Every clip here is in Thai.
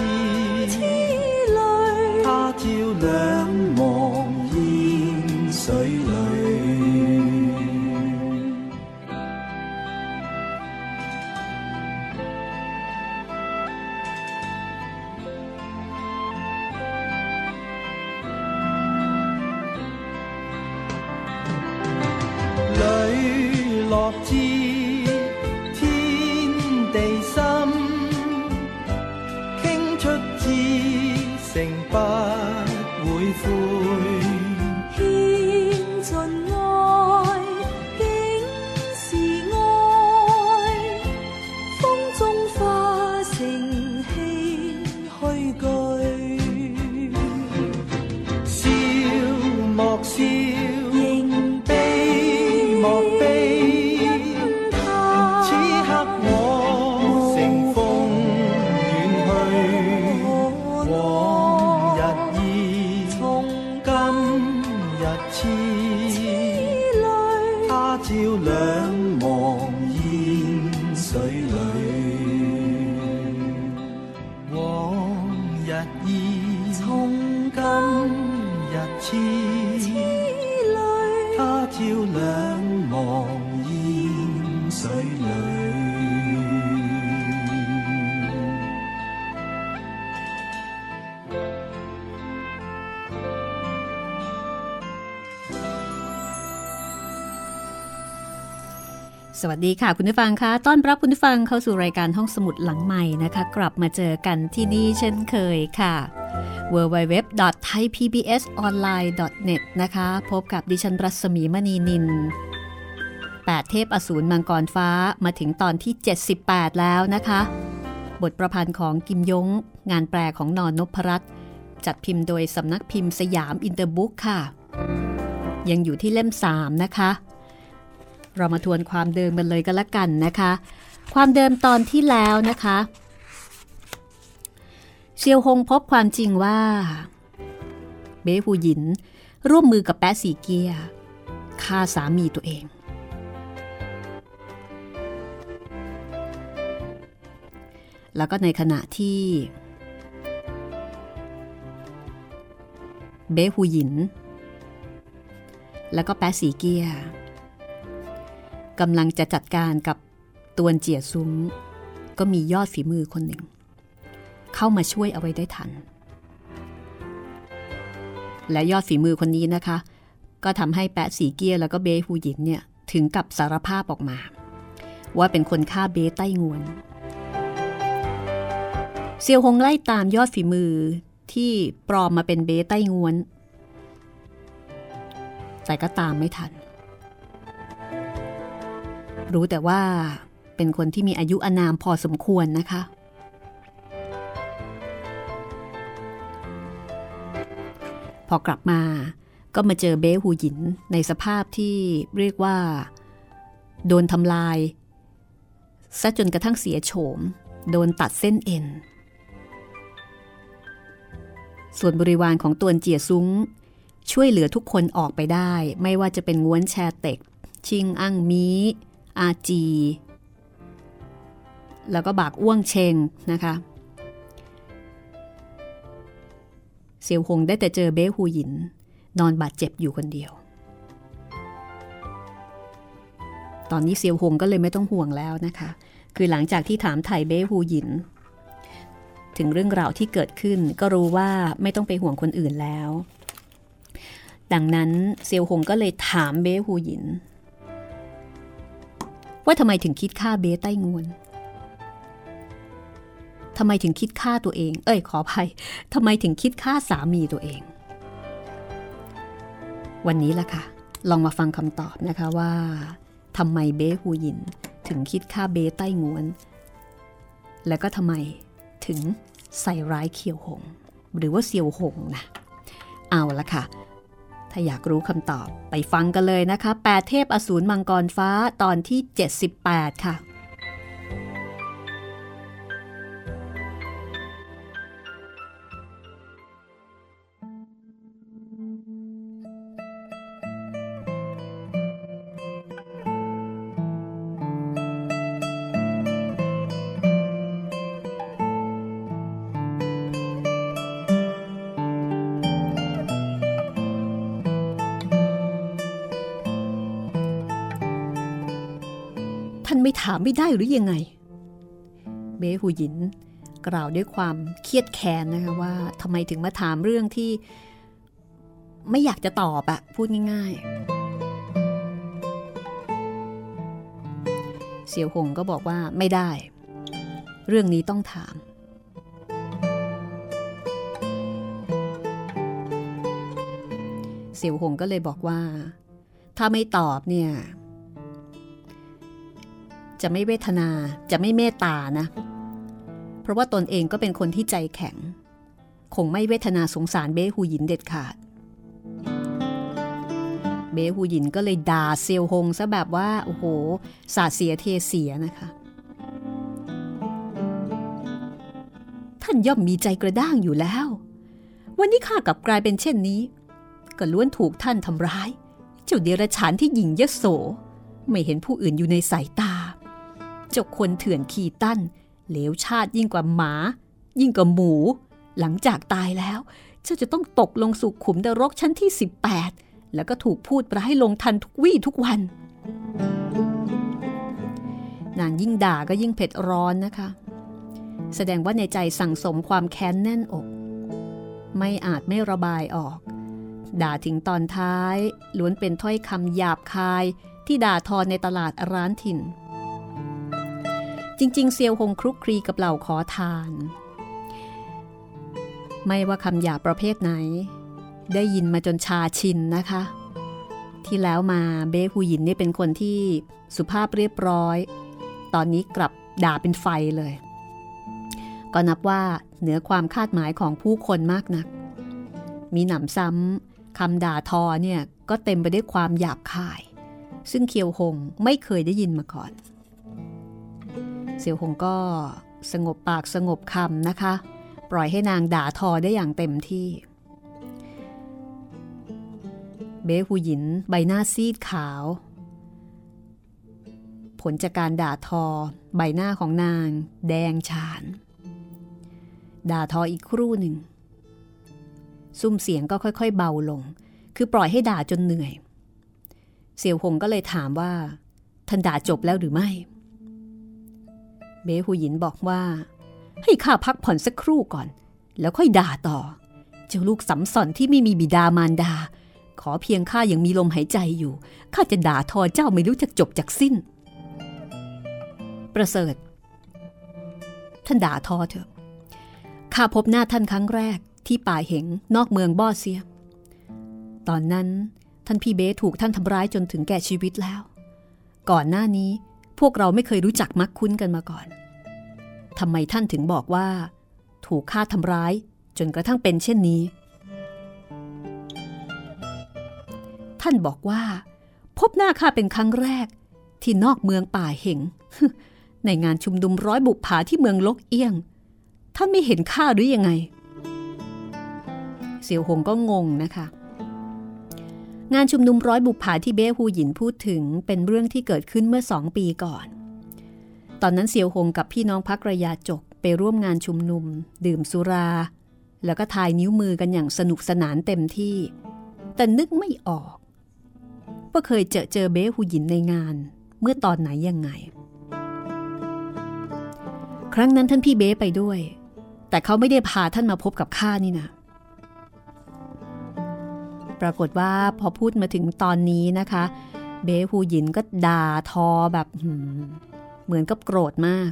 你 สวัสดีค่ะคุณผู้ฟังคะต้อนรับคุณผู้ฟังเข้าสู่รายการห้องสมุดหลังใหม่นะคะ กลับมาเจอกันที่นี่เช่นเคยค่ะ www.thaipbsonline.net นะคะ พบกับดิฉันรัศมีมณีนิล 8เทพอสูรมังกรฟ้ามาถึงตอนที่ 78 แล้วนะคะ บทประพันธ์ของกิมยง งานแปลของนอนนพรัตน์จัดพิมพ์โดยสำนักพิมพ์สยามอินเตอร์บุ๊กค่ะ ยังอยู่ที่เล่ม 3 นะคะ เรามาทวนความเดิมกันเลยก็แล้วกันนะคะ ความเดิมตอนที่แล้วนะคะเซียวฮงพบความจริงว่า เบ้หูหยิน ร่วมมือกับแปะสีเกียฆ่าสามีตัวเอง แล้วก็ในขณะที่ เบ้หูหยิน แล้วก็แปะสีเกีย กำลังจะจัดการกับตวนเจียซุ้ง ก็มียอดฝีมือคนหนึ่ง เข้ามาช่วยเอาไว้ได้ทัน และยอดฝีมือคนนี้นะคะ ก็ทำให้แปะสีเกียแล้วก็เบฮูหยินเนี่ยถึงกับสารภาพออกมา ว่าเป็นคนฆ่าเบใต้งวนเซียวหงไล่ตามยอดฝีมือที่ปลอมมาเป็นเบใต้งวน แต่ก็ตามไม่ทัน รู้แต่ว่าเป็นคนที่มีอายุอานามพอสมควรนะคะ พอกลับมาก็มาเจอเบ้หูหยินในสภาพที่เรียกว่า โดนทำลายซะจนกระทั่งเสียโฉม โดนตัดเส้นเอ็น ส่วนบริวารของตวนเจียซุ้ง ช่วยเหลือทุกคนออกไปได้ ไม่ว่าจะเป็นง้วนแชเต็ก ชิงอั้งมี อาจี แล้วก็บากอ้วงเชงนะคะเซียวหงได้แต่เจอเบ้หูหยิน นอนบาดเจ็บอยู่คนเดียว ตอนนี้เซียวหงก็เลยไม่ต้องห่วงแล้วนะคะ คือหลังจากที่ถามไถ่เบ้หูหยิน ถึงเรื่องราวที่เกิดขึ้นก็รู้ว่าไม่ต้องไปห่วงคนอื่นแล้ว ดังนั้นเซียวหงก็เลยถามเบ้หูหยิน ว่าทำไมถึงคิดฆ่าเบ้ใต้งวนทำไมถึงคิดฆ่าตัวเอง เอ้ยขออภัยทำไมถึงคิดฆ่าสามีตัวเอง วันนี้ล่ะค่ะ ลองมาฟังคำตอบนะคะว่าทำไมเบ้ฮูยินถึงคิดฆ่าเบ้ใต้งวน แล้วก็ทำไมถึงใส่ร้ายเขียวหง หรือว่าเซียวหงนะ เอาละค่ะ ถ้าอยากรู้คำตอบไปฟังกันเลยนะคะแปดเทพอสูรมังกรฟ้าตอนที่ 78 ค่ะ ท่านไม่ถามไม่ได้หรือยังไง เบหูหยิน กล่าวด้วยความเครียดแค้นนะคะว่าทำไมถึงมาถามเรื่องที่ไม่อยากจะตอบอะพูดง่ายๆ เสี่ยวหงก็บอกว่าไม่ได้ เรื่องนี้ต้องถาม เสี่ยวหงก็เลยบอกว่า ถ้าไม่ตอบเนี่ย จะไม่เวทนาจะไม่เมตตานะ เพราะว่าตนเองก็เป็นคนที่ใจแข็ง คงไม่เวทนาสงสารเบ้หูหยินเด็ดขาด เบ้หูหยินก็เลยด่าเซียวหงซะแบบว่า โอ้โห สาเสียเทเสียนะคะ ท่านย่อมมีใจกระด้างอยู่แล้ว วันนี้ข้ากับกลายเป็นเช่นนี้ ก็ล้วนถูกท่านทำร้าย เจ้าเดรัจฉานที่หญิงยโสไม่เห็นผู้อื่นอยู่ในสายตา เจ้าคนเถื่อนขีตั้นเหลวชาติยิ่งกว่าหมา ยิ่งกว่าหมู หลังจากตายแล้วเจ้าจะต้องตกลงสู่ขุมนรกชั้นที่ 18 แล้วก็ถูกพูดร้ายลงทันทุกวี่ทุกวัน นางยิ่งด่าก็ยิ่งเผ็ดร้อนนะคะ แสดงว่าในใจสั่งสมความแค้นแน่นอก ไม่อาจไม่ระบายออก ด่าถึงตอนท้ายล้วนเป็นถ้อยคำหยาบคายที่ด่าทอในตลาดร้านถิ่น จริง ๆ เซียวหงครุกครีกับเหล่าขอทาน ไม่ว่าคำหยาประเภทไหน ได้ยินมาจนชาชินนะคะ ที่แล้วมาเบ้ฮูยินนี่เป็นคนที่สุภาพเรียบร้อย ตอนนี้กลับด่าเป็นไฟเลย ก็นับว่าเหนือความคาดหมายของผู้คนมากนัก มีหนำซ้ำคำด่าทอเนี่ยก็เต็มไปด้วยความหยาบคาย ซึ่งเคียวหงไม่เคยได้ยินมาก่อน เสี่ยวหงก็สงบปากสงบคำนะคะ ปล่อยให้นางด่าทอได้อย่างเต็มที่ เบ้หูหยินใบหน้าซีดขาว ผลจากการด่าทอ ใบหน้าของนางแดงฉาน ด่าทออีกครู่หนึ่ง ซุ้มเสียงก็ค่อยๆ เบาลง คือปล่อยให้ด่าจนเหนื่อย เสี่ยวหงก็เลยถามว่าท่านด่าจบแล้วหรือไม่ เบหูหยินบอกว่า ให้ข้าพักผ่อนสักครู่ก่อน แล้วค่อยด่าต่อ เจ้าลูกสำสอนที่ไม่มีบิดามารดา ขอเพียงข้ายังมีลมหายใจอยู่ข้าจะด่าทอเจ้าไม่รู้จักจบจากสิ้น ประเสริฐ ท่านด่าทอเถอะข้าพบหน้าท่านครั้งแรกที่ป่าเหงนอกเมืองบ่อเซีย ตอนนั้นท่านพี่เบถูกท่านทำร้ายจนถึงแก่ชีวิตแล้ว ก่อนหน้านี้ พวกเราไม่เคยรู้จักมักคุ้นกันมาก่อนทำไมท่านถึงบอกว่า ถูกฆ่าทำร้ายจนกระทั่งเป็นเช่นนี้ ท่านบอกว่า พบหน้าข้าเป็นครั้งแรกที่นอกเมืองป่าเหงในงานชุมนุมร้อยบุปผาที่เมืองลกเอี้ยง ท่านไม่เห็นข้าหรือยังไง เสี่ยวหงก็งงนะคะ งานชุมนุมร้อยบุปผาที่เบ้ฮูหยินพูดถึงเป็นเรื่องที่เกิดขึ้นเมื่อสองปีก่อน ตอนนั้นเสี่ยวหงกับพี่น้องพักระยาจกไปร่วมงานชุมนุม ดื่มสุรา แล้วก็ทายนิ้วมือกันอย่างสนุกสนานเต็มที่ แต่นึกไม่ออกว่าเคยเจอเจอเบ้ฮูหยินในงาน เมื่อตอนไหนยังไง ครั้งนั้นท่านพี่เบ้ไปด้วย แต่เขาไม่ได้พาท่านมาพบกับข้านี่นะ ปรากฏว่าพอพูดมาถึงตอนนี้นะคะ เบฮูหยินก็ด่าทอแบบเหมือนกับโกรธมาก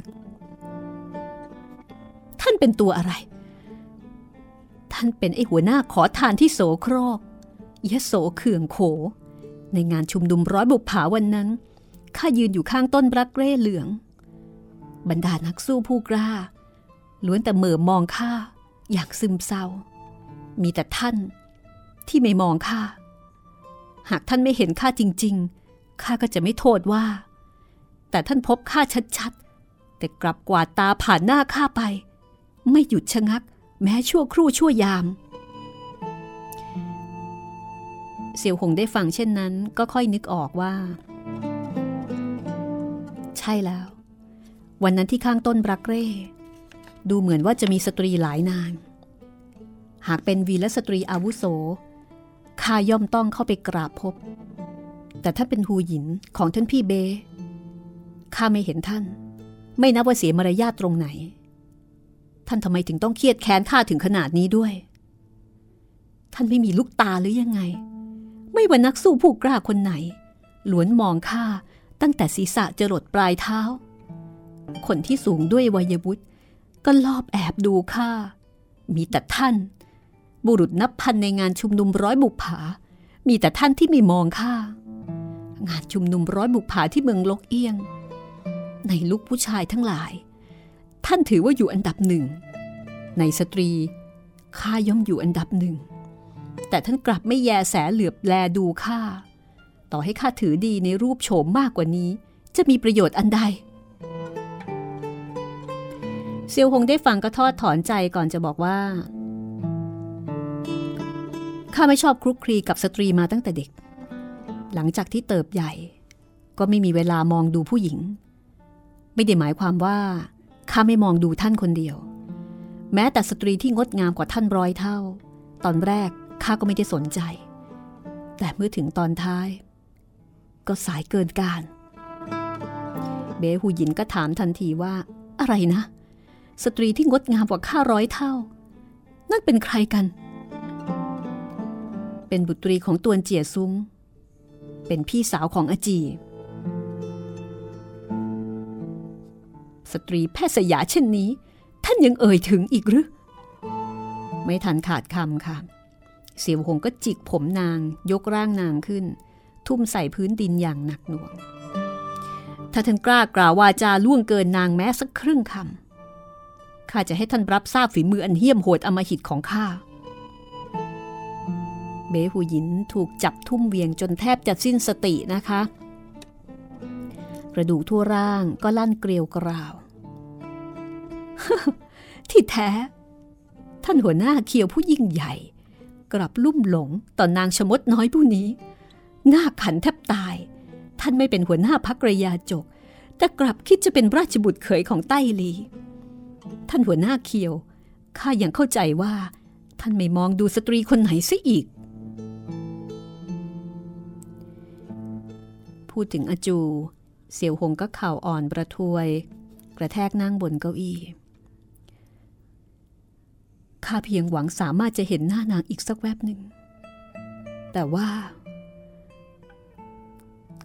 ท่านเป็นตัวอะไร ท่านเป็นไอหัวหน้าขอทานที่โสโครกยะโสเขื่องโข ในงานชุมนุมร้อยบุปผาวันนั้นข้ายืนอยู่ข้างต้นรักเร่เหลือง บรรดานักสู้ผู้กล้าล้วนแต่เหม่อมองข้าอย่างซึมเศร้า มีแต่ท่าน ที่ไม่มองข้า หากท่านไม่เห็นข้าจริง ๆ ข้าก็จะไม่โทษว่า แต่ท่านพบข้าชัดๆ แต่กลับกวาดตาผ่านหน้าข้าไป ไม่หยุดชะงัก แม้ชั่วครู่ชั่วยาม เสี่ยวหงได้ฟังเช่นนั้นก็ค่อยนึกออกว่า ใช่แล้ว วันนั้นที่ข้างต้นรักเร่ ดูเหมือนว่าจะมีสตรีหลายนางหากเป็นวีรสตรีอาวุโส ข้าย่อมต้องเข้าไปกราบพบ แต่ถ้าเป็นฮูหยินของท่านพี่เบข้าไม่เห็นท่าน ไม่นับว่าเสียมารยาทตรงไหน ท่านทำไมถึงต้องเครียดแค้นข้าถึงขนาดนี้ด้วย ท่านไม่มีลูกตาหรือยังไง ไม่ว่านักสู้ผู้กล้าคนไหน หลวนมองข้าตั้งแต่ศีรษะจรดปลายเท้า คนที่สูงด้วยวัยวุฒิก็ลอบแอบดูข้า มีแต่ท่าน บุรุษนับพันในงานชุมนุมร้อยบุปผา มีแต่ท่านที่ไม่มองข้างานชุมนุมร้อยบุปผาที่เมืองลกเอี้ยง ในลูกผู้ชายทั้งหลาย ท่านถือว่าอยู่อันดับหนึ่ง ในสตรีข้าย่อมอยู่อันดับหนึ่ง แต่ท่านกลับไม่แยแสเหลือบแลดูข้าต่อให้ข้าถือดีในรูปโฉมมากกว่านี้ จะมีประโยชน์อันใดเซียวหงได้ฟังก็ทอดถอนใจก่อนจะบอกว่า ข้าไม่ชอบคลุกคลีกับสตรีมาตั้งแต่เด็ก หลังจากที่เติบใหญ่ ก็ไม่มีเวลามองดูผู้หญิง ไม่ได้หมายความว่าข้าไม่มองดูท่านคนเดียว แม้แต่สตรีที่งดงามกว่าท่านร้อยเท่า ตอนแรกข้าก็ไม่ได้สนใจ แต่เมื่อถึงตอนท้าย ก็สายเกินการ เบ๊ฮูหยินก็ถามทันทีว่า อะไรนะ สตรีที่งดงามกว่าข้าร้อยเท่า นั่นเป็นใครกัน เป็นบุตรีของต้วนเจี่ยซุ้งเป็นพี่สาวของอาจี้ สตรีแพทย์สยาเช่นนี้ ท่านยังเอ่ยถึงอีกหรือ ไม่ทันขาดคำค่ะ เสียวหงก็จิกผมนาง ยกร่างนางขึ้น ทุ่มใส่พื้นดินอย่างหนักหน่วง ถ้าท่านกล้ากล่าววาจาล่วงเกินนางแม้สักครึ่งคำข้าจะให้ท่านรับทราบฝีมืออันเหี้ยมโหดอมหิตของข้า เบหูหยินถูกจับทุ่มเวียงจนแทบจะสิ้นสตินะคะ กระดูกทั่วร่างก็ลั่นเกลียวกราว ที่แท้ ท่านหัวหน้าเขียวผู้ยิ่งใหญ่ กลับลุ่มหลงต่อนางชมดน้อยผู้นี้ หน้าขันแทบตาย ท่านไม่เป็นหัวหน้าพักระยาจก แต่กลับคิดจะเป็นราชบุตรเขยของใต้ลี ท่านหัวหน้าเขียวข้ายังเข้าใจว่าท่านไม่มองดูสตรีคนไหนซะอีก พูดถึงอาจู เสี่ยวหงก็เข่าอ่อนประทวย กระแทกนั่งบนเก้าอี้ข้าเพียงหวังสามารถจะเห็นหน้านางอีกสักแวบหนึ่ง แต่ว่า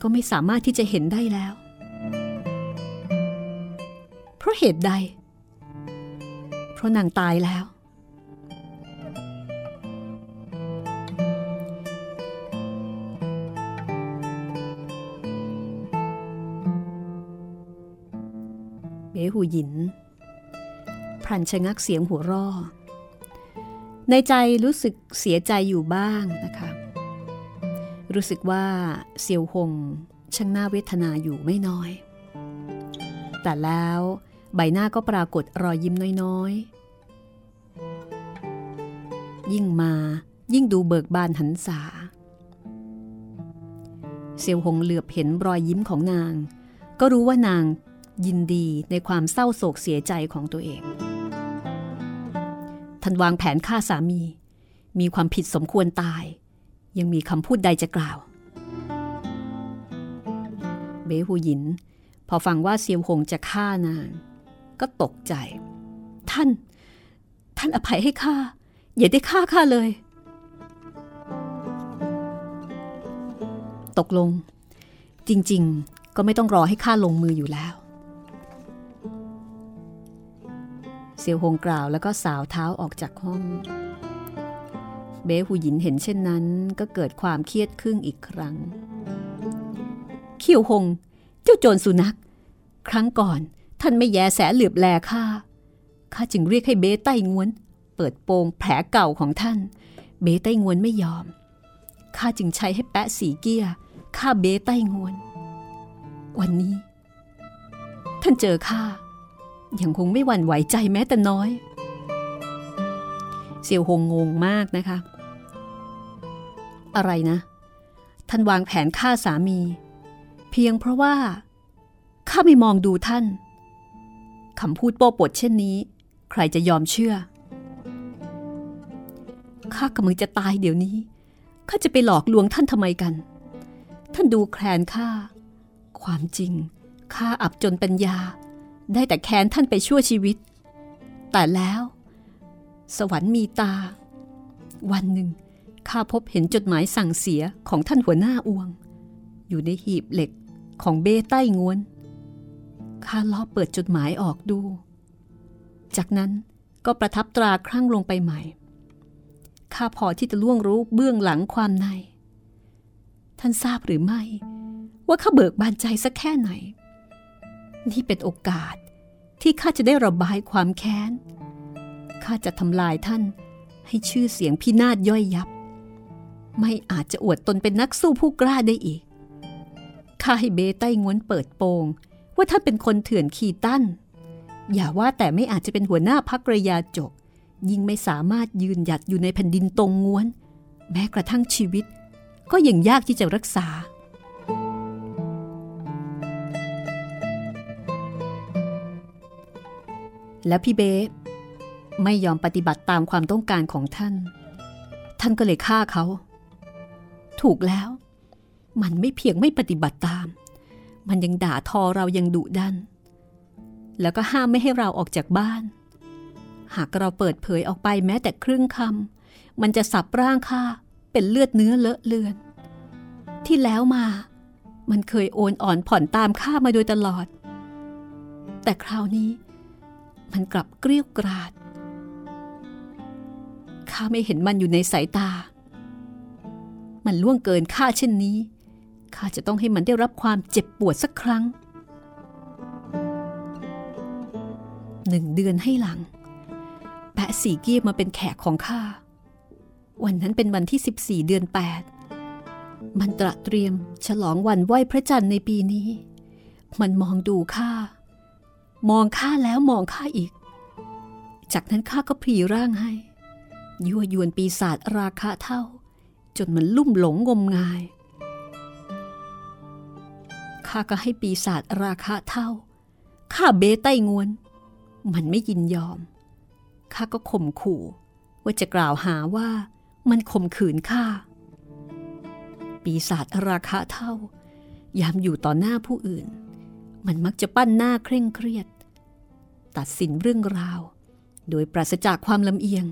ก็ไม่สามารถที่จะเห็นได้แล้ว เพราะเหตุใด เพราะนางตายแล้ว หูหยินพรันชะงักเสียงหัวร่อ ในใจรู้สึกเสียใจอยู่บ้างนะคะ รู้สึกว่าเซียวหงช่างน่าเวทนาอยู่ไม่น้อย แต่แล้วใบหน้าก็ปรากฏรอยยิ้มน้อยๆ ยิ่งมายิ่งดูเบิกบานหันษา เซียวหงเหลือบเห็นรอยยิ้มของนาง ก็รู้ว่านาง ยินดีในความเศร้าโศกเสียใจของตัวเองท่านวางแผนฆ่าสามี มีความผิดสมควรตาย ยังมีคำพูดใดจะกล่าว เบหูหยิน พอฟังว่าเซียวหงจะฆ่านาง ก็ตกใจ ท่าน ท่านอภัยให้ข้าอย่าได้ฆ่าข้าเลย ตกลง จริง ๆ ก็ไม่ต้องรอให้ข้าลงมืออยู่แล้ว เซียวหงกล่าวแล้วก็สาวเท้าออกจากห้อง เบ้หูหยินเห็นเช่นนั้นก็เกิดความเครียดครึ่งอีกครั้ง เขียวหง เจ้าโจรสุนัข ครั้งก่อนท่านไม่แยแสเหลือบแลข้าข้าจึงเรียกให้เบ้ใต้งวน เปิดโปงแผลเก่าของท่าน เบ้ใต้งวนไม่ยอมข้าจึงใช้ให้แปะสีเกียข้าเบ้ใต้งวน วันนี้ ท่านเจอข้า ยังคงไม่หวั่นไหวใจแม้แต่น้อยเซียวหงงงมากนะคะ อะไรนะ ท่านวางแผนฆ่าสามี เพียงเพราะว่า ข้าไม่มองดูท่านคำพูดโป้ปดเช่นนี้ ใครจะยอมเชื่อ ข้ากำลังจะตายเดี๋ยวนี้ ข้าจะไปหลอกลวงท่านทำไมกัน ท่านดูแคลนข้า ความจริง ข้าอับจนปัญญา ได้แต่แค้นท่านไปชั่วชีวิต แต่แล้ว สวรรค์มีตา วันหนึ่งข้าพบเห็นจดหมายสั่งเสียของท่านหัวหน้าอวง อยู่ในหีบเหล็กของเบ้ใต้งวนข้าล้อเปิดจดหมายออกดู จากนั้นก็ประทับตราครั้งลงไปใหม่ข้าพอที่จะล่วงรู้เบื้องหลังความใน ท่านทราบหรือไม่ ว่าข้าเบิกบานใจสักแค่ไหน นี่เป็นโอกาสที่ข้าจะได้ระบายความแค้น ข้าจะทำลายท่านให้ชื่อเสียงพินาศย่อยยับ ไม่อาจจะอวดตนเป็นนักสู้ผู้กล้าได้อีก ข้าให้เบใต้งวนเปิดโปง ว่าท่านเป็นคนเถื่อนขีตั้น อย่าว่าแต่ไม่อาจจะเป็นหัวหน้าพักระยาจก ยิ่งไม่สามารถยืนหยัดอยู่ในแผ่นดินตรงงวน แม้กระทั่งชีวิต ก็ยังยากที่จะรักษา และพี่เบสไม่ยอมปฏิบัติตามความต้องการของท่าน ท่านก็เลยฆ่าเขา ถูกแล้ว มันไม่เพียงไม่ปฏิบัติตาม มันยังด่าทอเรายังดุดัน แล้วก็ห้ามไม่ให้เราออกจากบ้าน หากเราเปิดเผยออกไปแม้แต่ครึ่งคำมันจะสับร่างข้าเป็นเลือดเนื้อเลอะเลือน ที่แล้วมา มันเคยโอนอ่อนผ่อนตามข้ามาโดยตลอด แต่คราวนี้ มันกลับเกลี้ยกราด ข้าไม่เห็นมันอยู่ในสายตา มันล่วงเกินข้าเช่นนี้ ข้าจะต้องให้มันได้รับความเจ็บปวดสักครั้ง หนึ่งเดือนให้หลัง แปะสีเกียมาเป็นแขกของข้า วันนั้นเป็นวันที่ 14 เดือน 8 มันตระเตรียมฉลองวันไหว้พระจันทร์ในปีนี้ มันมองดูข้า มองข้าแล้วมองข้าอีก จากนั้นข้าก็พรีร่างให้ ยั่วยวนปีศาจราคะเท่า จนมันลุ่มหลงงมงาย ข้าก็ให้ปีศาจราคะเท่า ข้าเบใต้งวน มันไม่ยินยอม ข้าก็ข่มขู่ ว่าจะกล่าวหาว่ามันข่มขืนข้า ปีศาจราคะเท่า ยามอยู่ต่อหน้าผู้อื่น มันมักจะปั้นหน้าเคร่งเครียด ตัดสินเรื่องราว โดยปราศจากความลำเอียง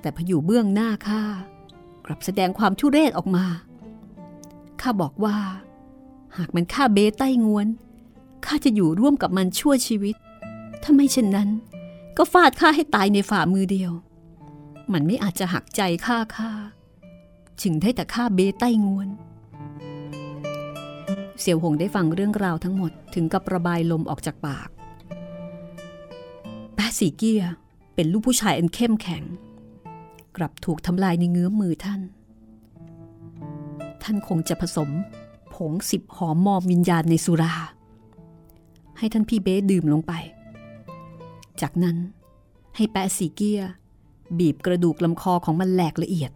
แต่พออยู่เบื้องหน้าข้ากลับแสดงความทุเรศออกมา ข้าบอกว่า หากมันฆ่าเบใต้งวน ข้าจะอยู่ร่วมกับมันชั่วชีวิต ถ้าไม่เช่นนั้น ก็ฟาดข้าให้ตายในฝ่ามือเดียว มันไม่อาจจะหักใจข้าข้าจึงได้แต่ฆ่าเบใต้งวน เสี่ยวหงได้ฟังเรื่องราวทั้งหมดถึงกับระบายลมออกจากปาก แปะสีเกียเป็นลูกผู้ชายอันเข้มแข็ง กลับถูกทำลายในเงื้อมมือท่าน ท่านคงจะผสม ผงสิบหอมมอมวิญญาณในสุรา ให้ท่านพี่เบสดื่มลงไป จากนั้นให้แปะสีเกียบีบกระดูกลำคอของมันแหลกละเอียด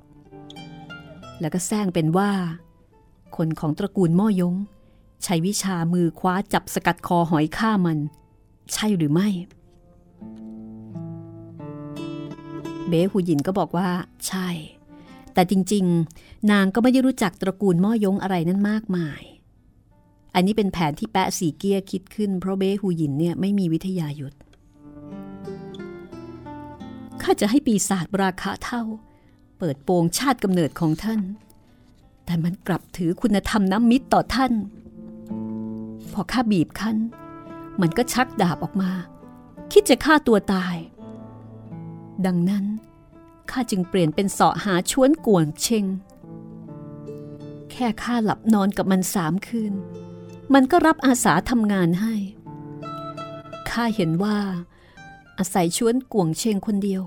แล้วก็แซงเป็นว่า คนของตระกูลม่อยง ใช้วิชามือคว้าจับสกัดคอหอยฆ่ามัน ใช่หรือไม่ เบหูหยินก็บอกว่า ใช่ แต่จริง ๆ นางก็ไม่ได้รู้จักตระกูลม่อยงอะไรนั่นมากมาย อันนี้เป็นแผนที่แปะสีเกียคิดขึ้น เพราะเบหูหยินเนี่ยไม่มีวิทยายุทธข้าจะให้ปีศาจราคาเท่า เปิดโปงชาติกำเนิดของท่าน แต่มันกลับถือคุณธรรมน้ำมิตรต่อท่าน พอข้าบีบคั้น มันก็ชักดาบออกมา คิดจะฆ่าตัวตาย ดังนั้นข้าจึงเปลี่ยนเป็นเสาะหาชวนกวงเชงแค่ข้าหลับนอนกับมันสามคืน มันก็รับอาสาทำงานให้ข้าเห็นว่า อาศัยชวนกวงเชงคนเดียว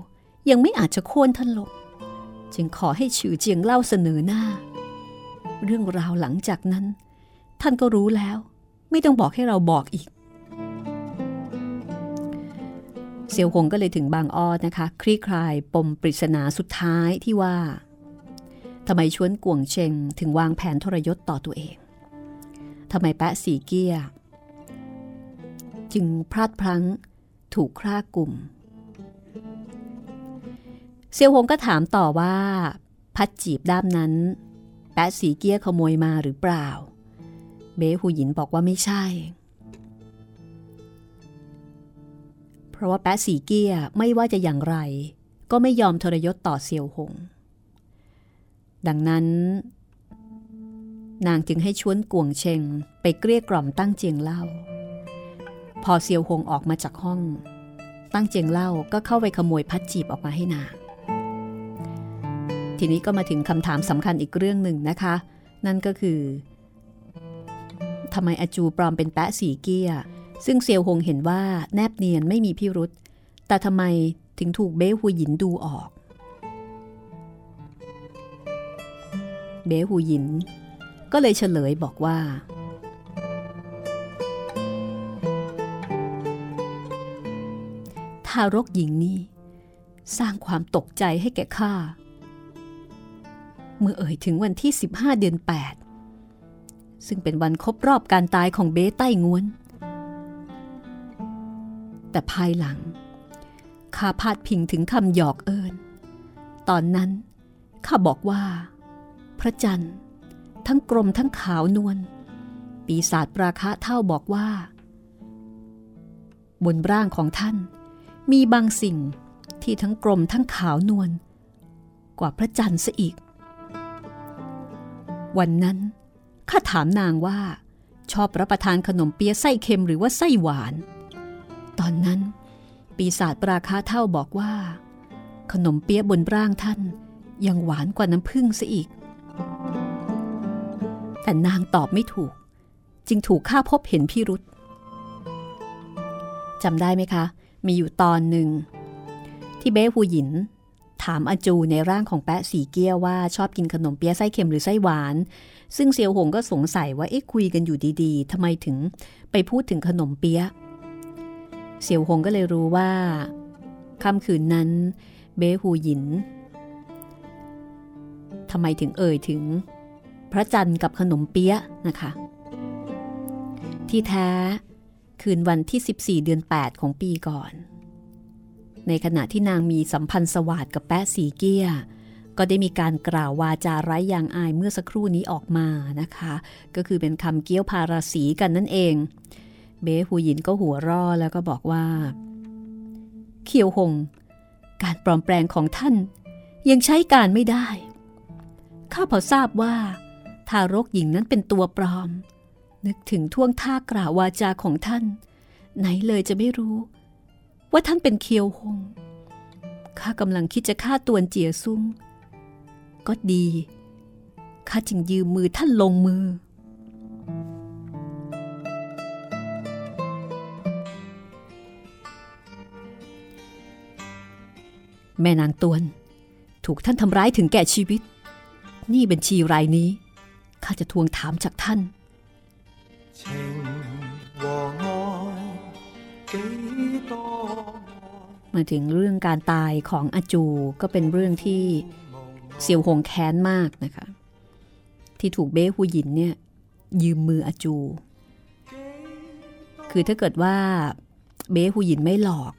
ยังไม่อาจจะโค่นท่านลงจึงขอให้ฉือเจียงเล่าเสนอหน้า เรื่องราวหลังจากนั้น ท่านก็รู้แล้ว ไม่ต้องบอกให้เราบอกอีก เซียวหงก็เลยถึงบางอ้อนะคะ คลี่คลายปมปริศนาสุดท้ายที่ว่าทำไมชวนกวงเชงถึงวางแผนทรยศต่อตัวเองทำไมแปะสีเกียจึงพลาดพลั้งถูกคร่ากลุ่ม เซียวหงก็ถามต่อว่า พัดจีบด้ามนั้น แปะสีเกียขโมยมาหรือเปล่า เบหูหยินบอกว่าไม่ใช่ เพราะว่าแปะสีเกียไม่ว่าจะอย่างไร ก็ไม่ยอมทรยศต่อเซียวหง ดังนั้น นางจึงให้ชวนกวงเชงไปเกลี้ยกล่อมตั้งเจียงเล่า พอเซียวหงออกมาจากห้อง ตั้งเจียงเล่าก็เข้าไปขโมยพัดจีบออกมาให้นางทีนี้ก็มาถึงคำถามสำคัญอีกเรื่องหนึ่งนะคะ นั่นก็คือทำไมอาจูปลอมเป็นแปะสีเกีย ซึ่งเซียวหงเห็นว่าแนบเนียนไม่มีพิรุษแต่ทำไมถึงถูกเบ้หูหยินดูออก เบ้หูหยิน ก็เลยเฉลยบอกว่า ทารกหญิงนี้สร้างความตกใจให้แก่ข้า เมื่อเอ่ยถึงวันที่ 15 เดือน 8 ซึ่งเป็นวันครบรอบการตายของเบ้ใต้งวน แต่ภายหลังข้าพาดพิงถึงคำหยอกเอิญตอนนั้นข้าบอกว่า พระจันทร์ ทั้งกลมทั้งขาวนวลปีศาจปราคะเท่าบอกว่า บนร่างของท่าน มีบางสิ่งที่ทั้งกลมทั้งขาวนวลกว่าพระจันทร์ซะอีก วันนั้นข้าถามนางว่า ชอบรับประทานขนมเปี๊ยะไส้เค็มหรือว่าไส้หวาน ตอนนั้น ปีศาจปราคาเท่าบอกว่า ขนมเปี๊ยะบนร่างท่านยังหวานกว่าน้ำผึ้งซะอีก แต่นางตอบไม่ถูก จึงถูกข้าพบเห็นพิรุษจำได้ไหมคะ มีอยู่ตอนหนึ่ง ที่เบ้หูหยิน ถามอาจูในร่างของแปะสีเกี้ยวว่าชอบกินขนมเปี๊ยะไส้เค็มหรือไส้หวาน ซึ่งเซียวหงก็สงสัยว่าเอ๊ะคุยกันอยู่ดีๆทำไมถึงไปพูดถึงขนมเปี๊ยะ เซียวหงก็เลยรู้ว่าค่ำคืนนั้น เบ้หูหยินทำไมถึงเอ่ยถึง พระจันทร์กับขนมเปี๊ยะนะคะ ที่แท้คืนวันที่ 14 เดือน 8 ของปีก่อน ในขณะที่นางมีสัมพันธ์สวัสดกับแปะสีเกี้ย ก็ได้มีการกล่าววาจาไร้ยางอายเมื่อสักครู่นี้ออกมานะคะ ก็คือเป็นคำเกี้ยวพาราสีกันนั่นเอง เบ้หูหยินก็หัวร่อแล้วก็บอกว่าเคียวหง การปลอมแปลงของท่าน ยังใช้การไม่ได้ ข้าพอทราบว่า ทารกหญิงนั้นเป็นตัวปลอม นึกถึงท่วงท่ากล่าววาจาของท่าน ไหนเลยจะไม่รู้ ว่าท่านเป็นเคียวหงข้ากำลังคิดจะฆ่าตวนเจียซุ่งก็ดีข้าจึงยืมมือท่านลงมือ แม่นางตวน ถูกท่านทำร้ายถึงแก่ชีวิต นี่บัญชีรายนี้ข้าจะทวงถามจากท่านมาถึงเรื่องการตายของอาจูก็เป็นเรื่องที่เซียวหงแค้นมากนะคะ ที่ถูกเบ้หูหยินเนี่ยยืมมืออาจู คือถ้าเกิดว่าเบ้หูหยินไม่หลอก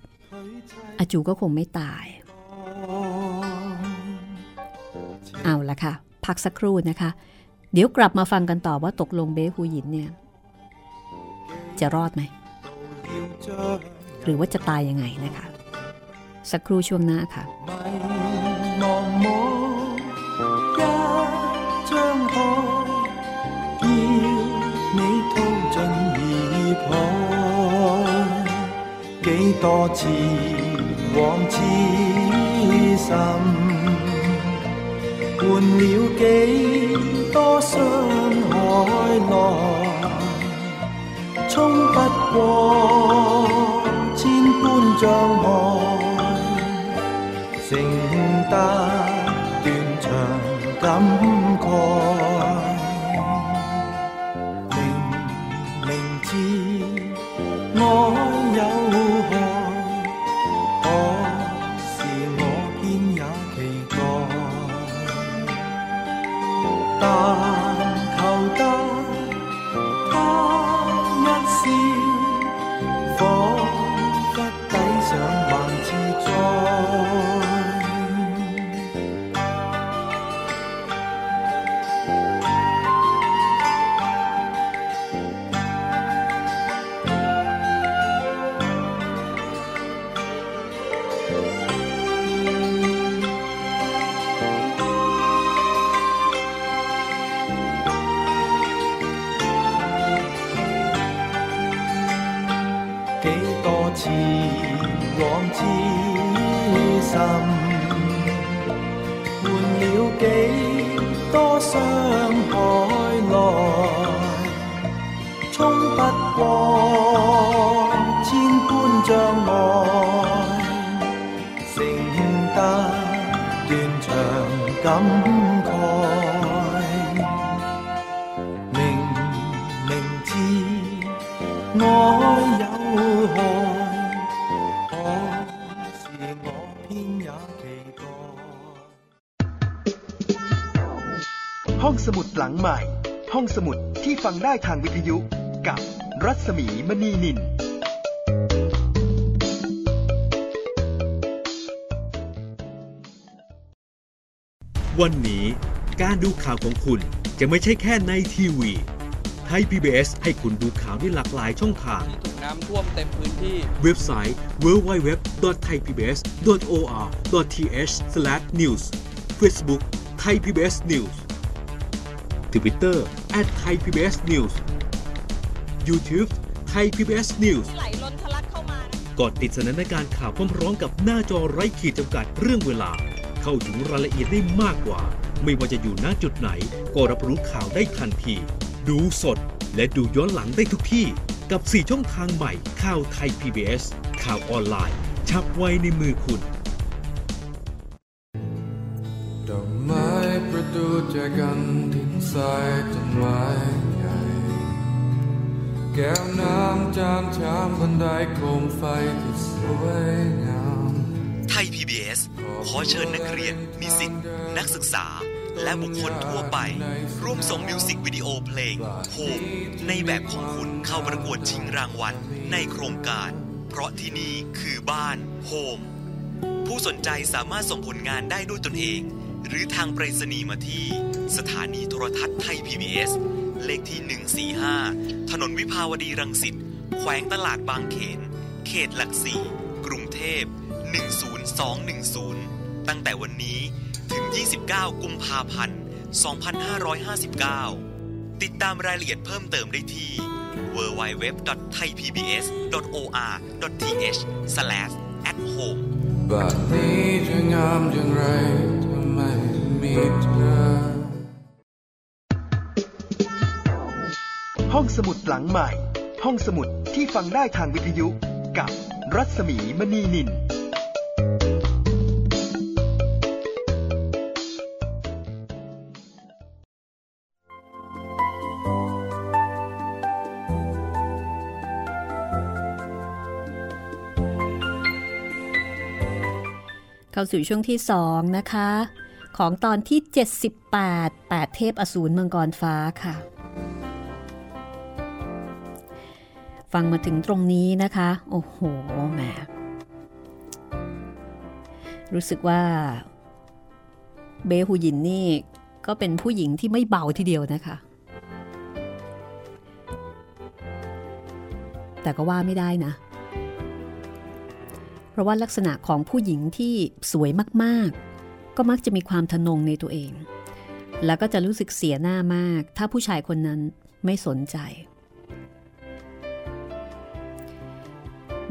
อาจูก็คงไม่ตาย เอาละค่ะ พักสักครู่นะคะ เดี๋ยวกลับมาฟังกันต่อว่าตกลงเบ้หูหยินเนี่ย จะรอดไหม หรือว่าจะตายยังไงนะคะ สักครู่ช่วงหน้าค่ะ几多次往痴心， 换了几多伤害来，冲不过千般障碍，承担断肠感慨。我慈昂至，换了几多伤害来，冲不过千般障碍，承得断肠感。 ฟังได้ทางวิทยุ กับรัศมีมณีนินวันนี้การดูข่าวของคุณจะไม่ใช่แค่ในทีวีไทย PBS ให้คุณดูข่าวได้หลากหลายช่องทาง ถูกน้ำท่วมเต็มพื้นที่ เว็บไซต์ www.thaipbs.or.th/news Facebook Thai PBS News Twitter @thaipbsnews YouTube Thai PBS News ไหลล้นทะลักเข้ามานะกดติดสนันการข่าวพร้อมๆกับหน้าจอไร้ขีดจำกัดเรื่องเวลา เข้าถึงรายละเอียดได้มากกว่า ไม่ว่าจะอยู่ณจุดไหน ก็รับรู้ข่าวได้ทันที ดูสดและดูย้อนหลังได้ทุกที่ กับ 4 ช่องทางใหม่ข่าวไทย PBS ข่าวออนไลน์ ชับไว้ในมือคุณ สายต้นไม้ใหญ่ แก้วน้ำจานชามบันไดโคมไฟที่สวยงาม ไทย PBS ขอเชิญนักเรียน นิสิต นักศึกษา และบุคคลทั่วไป ร่วมส่งมิวสิกวิดีโอเพลงโฮมในแบบของคุณเข้าประกวดชิงรางวัลในโครงการ เพราะที่นี่คือบ้านโฮมผู้สนใจสามารถส่งผลงานได้ด้วยตนเอง หรือทางไปรษณีย์มาที่ สถานีโทรทัศน์ไทย PBS เลขที่ 145 ถนนวิภาวดีรังสิต แขวงตลาดบางเขน เขตหลักสี่กรุงเทพ 10210 ตั้งแต่วันนี้ถึง 29 กุมภาพันธ์ 2559 ติดตามรายละเอียดเพิ่มเติมได้ที่ www.thaipbs.or.th/at home บัดนี้จะงามอย่างไร ห้องสมุดหลังใหม่ ห้องสมุดที่ฟังได้ทางวิทยุกับรัศมีมณีนินเข้าสู่ช่วงที่ 2 นะคะ ของตอนที่ 78 8 เทพอสูรมังกรฟ้าค่ะ ฟังมาถึงตรงนี้นะคะ โอ้โหแหมรู้สึกว่า เบฮูยินนี่ก็เป็นผู้หญิงที่ไม่เบาทีเดียวนะคะ แต่ก็ว่าไม่ได้นะ เพราะว่าลักษณะของผู้หญิงที่สวยมากๆ ก็มักจะมีความทะนงในตัวเอง แล้วก็จะรู้สึกเสียหน้ามาก ถ้าผู้ชายคนนั้นไม่สนใจ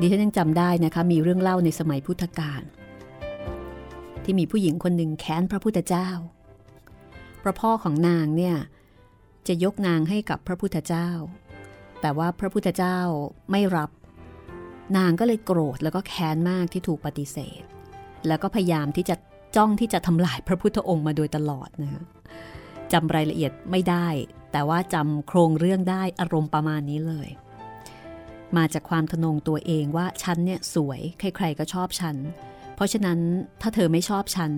ดิฉันยังจำได้นะคะ มีเรื่องเล่าในสมัยพุทธกาลที่มีผู้หญิงคนหนึ่งแค้นพระพุทธเจ้า พระพ่อของนางเนี่ยจะยกนางให้กับพระพุทธเจ้า แต่ว่าพระพุทธเจ้าไม่รับ นางก็เลยโกรธแล้วก็แค้นมากที่ถูกปฏิเสธ แล้วก็พยายามที่จะ จ้องที่จะทำลายพระพุทธองค์มาโดยตลอดนะคะจำรายละเอียดไม่ได้ แต่ว่าจำโครงเรื่องได้อารมณ์ประมาณนี้เลย มาจากความทนงตัวเองว่าฉันเนี่ยสวยใครๆก็ชอบฉัน เพราะฉะนั้นถ้าเธอไม่ชอบฉัน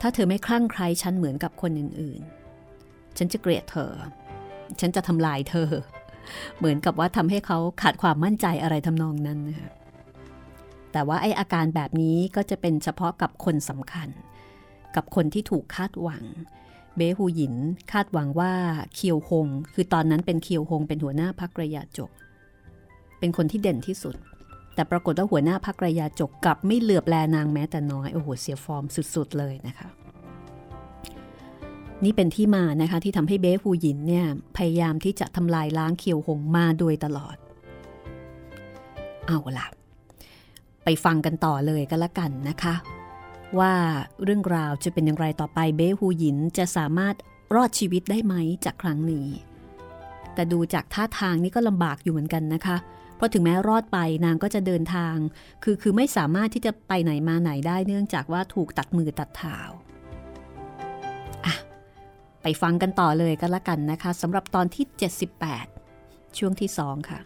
ถ้าเธอไม่คลั่งใครฉันเหมือนกับคนอื่นๆ ฉันจะเกลียดเธอ ฉันจะทำลายเธอ เหมือนกับว่าทำให้เขาขาดความมั่นใจอะไรทำนองนั้นนะคะ แต่ว่าไออาการแบบนี้ก็จะเป็นเฉพาะกับคนสำคัญ กับคนที่ถูกคาดหวัง เบฮูหยินคาดหวังว่าเคียวฮง คือตอนนั้นเป็นเคียวฮงเป็นหัวหน้าพักระยาจก เป็นคนที่เด่นที่สุด แต่ปรากฏว่าหัวหน้าพักระยาจกกลับไม่เหลือบแลนางแม้แต่น้อย โอ้โหเสียฟอร์มสุดๆเลยนะคะนี่เป็นที่มานะคะที่ทำให้เบฟูหยินเนี่ยพยายามที่จะทำลายล้างเคียวหงมาโดยตลอด เอาล่ะ ไปฟังกันต่อเลยก็แล้วกันนะคะ ว่าเรื่องราวจะเป็นอย่างไรต่อไปเบ้ฮูหยินจะสามารถรอดชีวิตได้ไหมจากครั้งนี้ แต่ดูจากท่าทางนี่ก็ลำบากอยู่เหมือนกันนะคะ เพราะถึงแม้รอดไปนางก็จะเดินทาง คือคือไม่สามารถที่จะไปไหนมาไหนได้เนื่องจากว่าถูกตัดมือตัดเท้าอะไปฟังกันต่อเลยก็แล้วกันนะคะสำหรับตอนที่ 78 ช่วงที่ 2 ค่ะ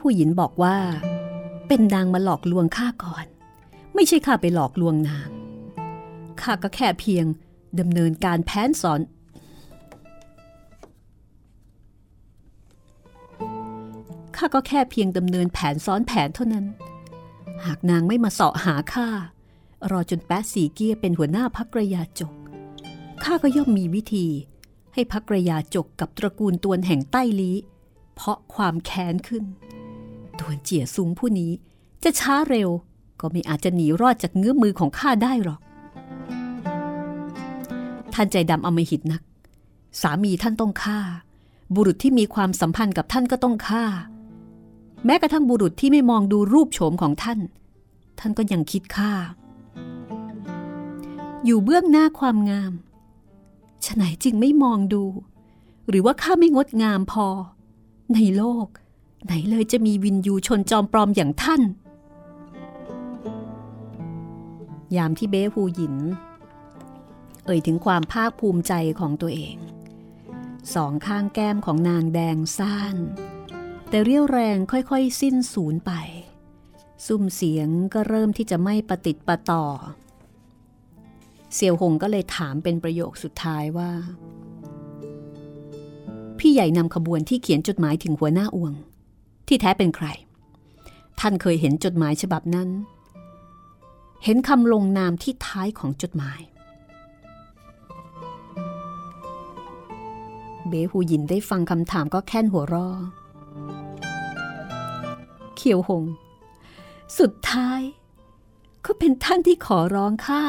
เบ้หูหยินบอกว่า เป็นนางมาหลอกลวงข้าก่อน ไม่ใช่ข้าไปหลอกลวงนางข้าก็แค่เพียงดำเนินการแผนสอน ข้าก็แค่เพียงดำเนินแผนซ้อนแผนเท่านั้น หากนางไม่มาเสาะหาข้ารอจนแป๊ะสีเกียเป็นหัวหน้าพักระยาจก ข้าก็ย่อมมีวิธี ให้พักระยาจกกับตระกูลตวนแห่งใต้ลี้ เพราะความแค้นขึ้น ตวนเจี๋ยซุงผู้นี้จะช้าเร็วก็ไม่อาจจะหนีรอดจากเงื้อมือของข้าได้หรอก ท่านใจดำอมหิตนัก สามีท่านต้องฆ่า บุรุษที่มีความสัมพันธ์กับท่านก็ต้องฆ่า แม้กระทั่งบุรุษที่ไม่มองดูรูปโฉมของท่าน ท่านก็ยังคิดฆ่า อยู่เบื้องหน้าความงามฉะไหนจึงไม่มองดู หรือว่าข้าไม่งดงามพอ ในโลก ไหนเลยจะมีวินยูชนจอมปลอมอย่างท่าน ยามที่เบ้ฮูหยิน เอ่ยถึงความภาคภูมิใจของตัวเอง สองข้างแก้มของนางแดงซ่าน แต่เรี่ยวแรงค่อยๆ สิ้นสูญไป ซุ้มเสียงก็เริ่มที่จะไม่ประติดประต่อ เสี่ยวหงก็เลยถามเป็นประโยคสุดท้ายว่าพี่ใหญ่นำขบวนที่เขียนจดหมายถึงหัวหน้าอวง ที่แท้เป็นใคร ท่านเคยเห็นจดหมายฉบับนั้น เห็นคำลงนามที่ท้ายของจดหมาย เบหูยินได้ฟังคำถามก็แค่นหัวรอเขียวหง สุดท้าย ก็เป็นท่านที่ขอร้องข้า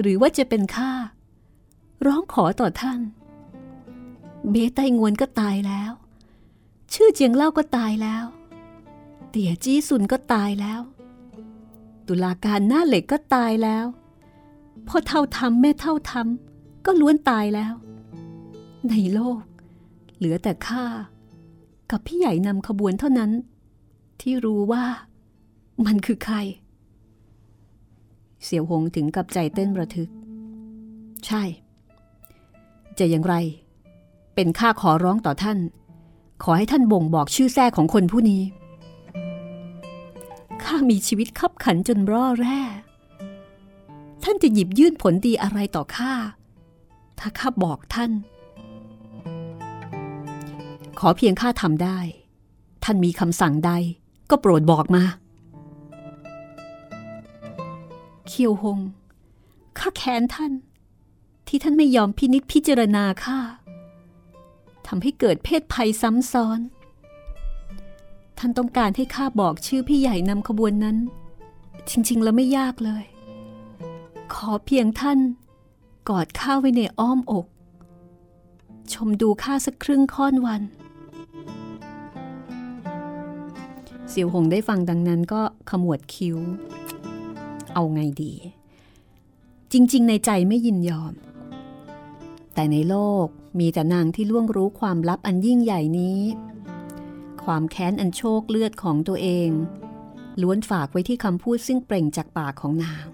หรือว่าจะเป็นข้าร้องขอต่อท่าน เบสไตงวนก็ตายแล้ว ชื่อเจียงเล่าก็ตายแล้ว เตี่ยจี้ซุนก็ตายแล้ว ตุลาการหน้าเหล็กก็ตายแล้วพ่อเท่าทำแม่เท่าทำก็ล้วนตายแล้ว ในโลก เหลือแต่ข้ากับพี่ใหญ่นำขบวนเท่านั้น ที่รู้ว่ามันคือใคร เสี่ยวหงถึงกับใจเต้นระทึก ใช่ จะอย่างไร เป็นข้าขอร้องต่อท่าน ขอให้ท่านบ่งบอกชื่อแท้ของคนผู้นี้ ข้ามีชีวิตขับขันจนร่อแร่ ท่านจะหยิบยื่นผลดีอะไรต่อข้า ถ้าข้าบอกท่าน ขอเพียงข้าทำได้ ท่านมีคำสั่งใด ก็โปรดบอกมา เคียวหง ข้าแค้นท่าน ที่ท่านไม่ยอมพินิษพิจารณาข้า ทำให้เกิดเพศภัยซ้ำซ้อน ท่านต้องการให้ข้าบอกชื่อพี่ใหญ่นำขบวนนั้น จริง ๆ แล้วไม่ยากเลย ขอเพียงท่านกอดข้าไว้ในอ้อมอก ชมดูข้าสักครึ่งค่อนวันเสี่ยวหงได้ฟังดังนั้นก็ขมวดคิ้ว เอาไงดี จริง ๆ ในใจไม่ยินยอม แต่ในโลกมีแต่นางที่ล่วงรู้ความลับอันยิ่งใหญ่นี้ ความแค้นอันโชคเลือดของตัวเอง ล้วนฝากไว้ที่คำพูดซึ่งเปล่งจากปากของนาง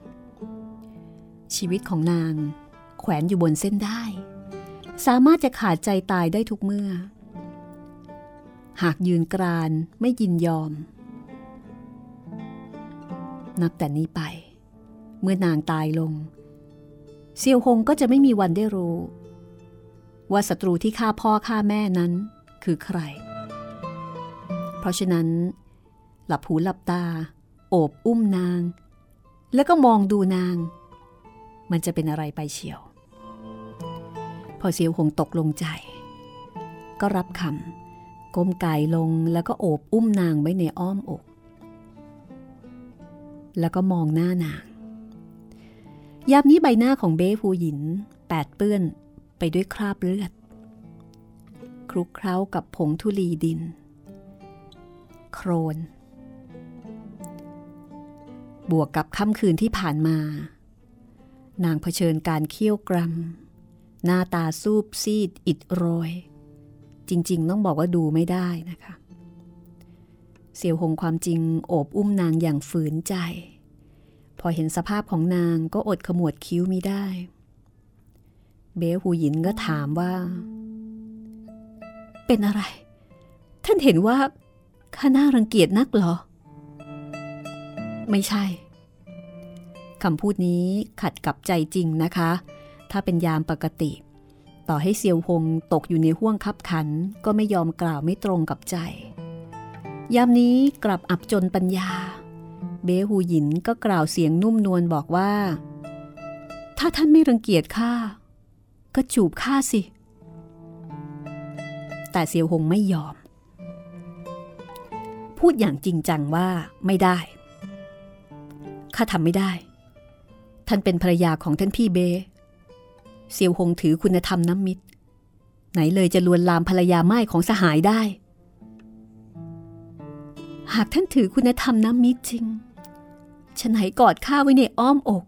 ชีวิตของนาง แขวนอยู่บนเส้นได้ สามารถจะขาดใจตายได้ทุกเมื่อ หากยืนกรานไม่ยินยอม นับแต่นี้ไป เมื่อนางตายลง เซียวหงก็จะไม่มีวันได้รู้ ว่าศัตรูที่ฆ่าพ่อฆ่าแม่นั้นคือใคร เพราะฉะนั้น หลับหูหลับตา โอบอุ้มนาง แล้วก็มองดูนาง มันจะเป็นอะไรไปเชียว พอเซียวหงตกลงใจ ก็รับคำก้มกายลงแล้วก็โอบอุ้มนางไว้ในอ้อมอก แล้วก็มองหน้านาง ยามนี้ใบหน้าของเบ้ฟูหยินแปดเปื้อน ไปด้วยคราบเลือด คลุกเคล้ากับผงธุลีดิน โครน บวกกับค่ำคืนที่ผ่านมา นางเผชิญการเคี่ยวกรำหน้าตาซูบซีดอิดโรย จริง ๆ ต้องบอกว่าดูไม่ได้นะคะ เสี่ยวหงความจริงโอบอุ้มนางอย่างฝืนใจ พอเห็นสภาพของนางก็อดขมวดคิ้วมิได้ เบลหูหยินก็ถามว่า เป็นอะไร ท่านเห็นว่าข้าน่ารังเกียจนักหรอ ไม่ใช่คำพูดนี้ขัดกับใจจริงนะคะ ถ้าเป็นยามปกติ ต่อให้เซียวหงตกอยู่ในห้วงคับขันก็ไม่ยอมกล่าวไม่ตรงกับใจ ยามนี้กลับอับจนปัญญา เบหูหยินก็กล่าวเสียงนุ่มนวลบอกว่า ถ้าท่านไม่รังเกียจข้า ก็จูบข้าสิ แต่เซียวหงไม่ยอม พูดอย่างจริงจังว่าไม่ได้ ข้าทำไม่ได้ ท่านเป็นภรรยาของท่านพี่เบเซียวหงถือคุณธรรมน้ำมิตร ไหนเลยจะลวนลามภรรยาไม้ของสหายได้ หากท่านถือคุณธรรมน้ำมิตรจริงฉันไหนกอดข้าไว้ในอ้อมอก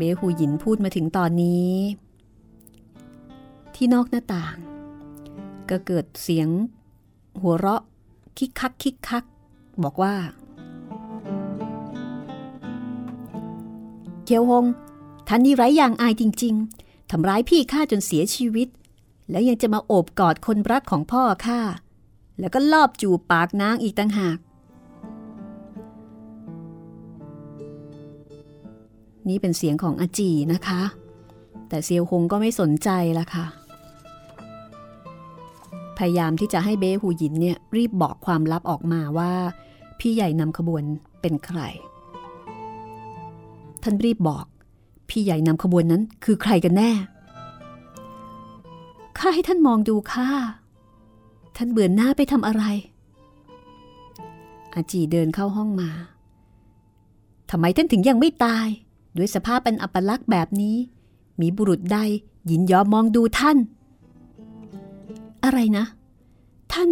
เบหูหยินพูดมาถึงตอนนี้ ที่นอกหน้าต่าง ก็เกิดเสียง หัวเราะคิกคักคิกคัก บอกว่าเกียวหงท่านนี่ไร้อย่างอายจริง ๆทำร้ายพี่ข้าจนเสียชีวิต แล้วยังจะมาโอบกอดคนรักของพ่อข้าแล้วก็ลอบจูบปากนางอีกต่างหาก นี่เป็นเสียงของอาจีนะคะ แต่เซียวหงก็ไม่สนใจละค่ะ พยายามที่จะให้เบ้หูหยินเนี่ยรีบบอกความลับออกมาว่า พี่ใหญ่นำขบวนเป็นใคร ท่านรีบบอก พี่ใหญ่นำขบวนนั้นคือใครกันแน่ข้าให้ท่านมองดูข้าท่านเบื่อหน้าไปทำอะไร อาจีเดินเข้าห้องมาทำไมท่านถึงยังไม่ตาย ด้วยสภาพเป็นอัปลักษณ์แบบนี้ มีบุรุษใดยินยอมมองดูท่าน อะไรนะ ท่าน